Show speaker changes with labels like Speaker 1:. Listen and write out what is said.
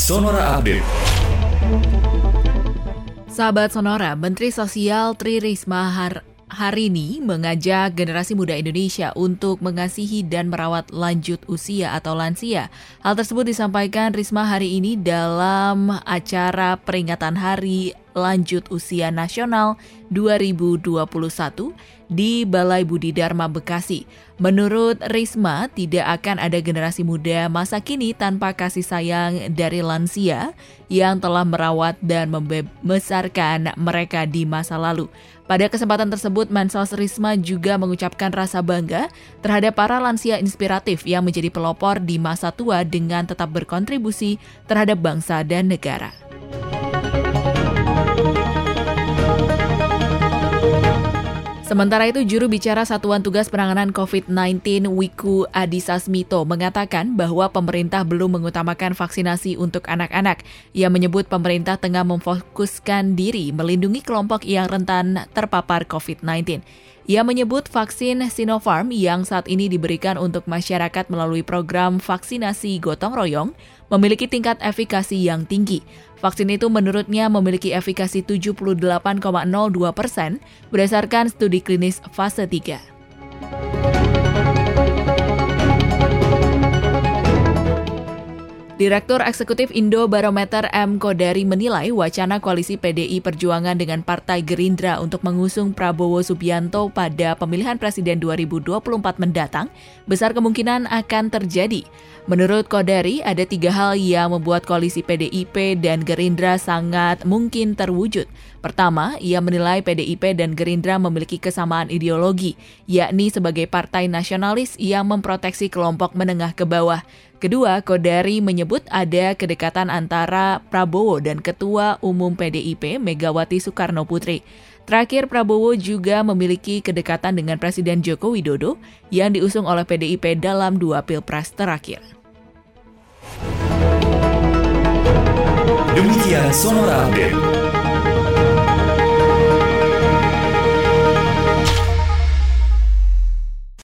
Speaker 1: Sonora Update.
Speaker 2: Sahabat Sonora, Menteri Sosial Tri Risma Har hari ini mengajak generasi muda Indonesia untuk mengasihi dan merawat lanjut usia atau lansia. Hal tersebut disampaikan Risma hari ini dalam acara peringatan Hari Lanjut Usia Nasional 2021 di Balai Budi Dharma Bekasi. Menurut Risma, tidak akan ada generasi muda masa kini tanpa kasih sayang dari lansia yang telah merawat dan membesarkan mereka di masa lalu. Pada kesempatan tersebut, Mensos Risma juga mengucapkan rasa bangga terhadap para lansia inspiratif yang menjadi pelopor di masa tua dengan tetap berkontribusi terhadap bangsa dan negara. Sementara itu, juru bicara Satuan Tugas Penanganan COVID-19 Wiku Adhisa Smito mengatakan bahwa pemerintah belum mengutamakan vaksinasi untuk anak-anak. Ia menyebut pemerintah tengah memfokuskan diri melindungi kelompok yang rentan terpapar COVID-19. Ia menyebut vaksin Sinopharm yang saat ini diberikan untuk masyarakat melalui program vaksinasi gotong royong memiliki tingkat efikasi yang tinggi. Vaksin itu menurutnya memiliki efikasi 78,02 persen berdasarkan studi klinis fase 3. Direktur Eksekutif Indo Barometer M. Kodari menilai wacana koalisi PDI Perjuangan dengan Partai Gerindra untuk mengusung Prabowo Subianto pada pemilihan presiden 2024 mendatang besar kemungkinan akan terjadi. Menurut Kodari, ada tiga hal yang membuat koalisi PDIP dan Gerindra sangat mungkin terwujud. Pertama, ia menilai PDIP dan Gerindra memiliki kesamaan ideologi, yakni sebagai partai nasionalis yang memproteksi kelompok menengah ke bawah. Kedua, Kodari menyebut ada kedekatan antara Prabowo dan Ketua Umum PDIP Megawati Soekarno Putri. Terakhir, Prabowo juga memiliki kedekatan dengan Presiden Joko Widodo yang diusung oleh PDIP dalam dua pilpres terakhir.
Speaker 1: Demikian Sonora Update.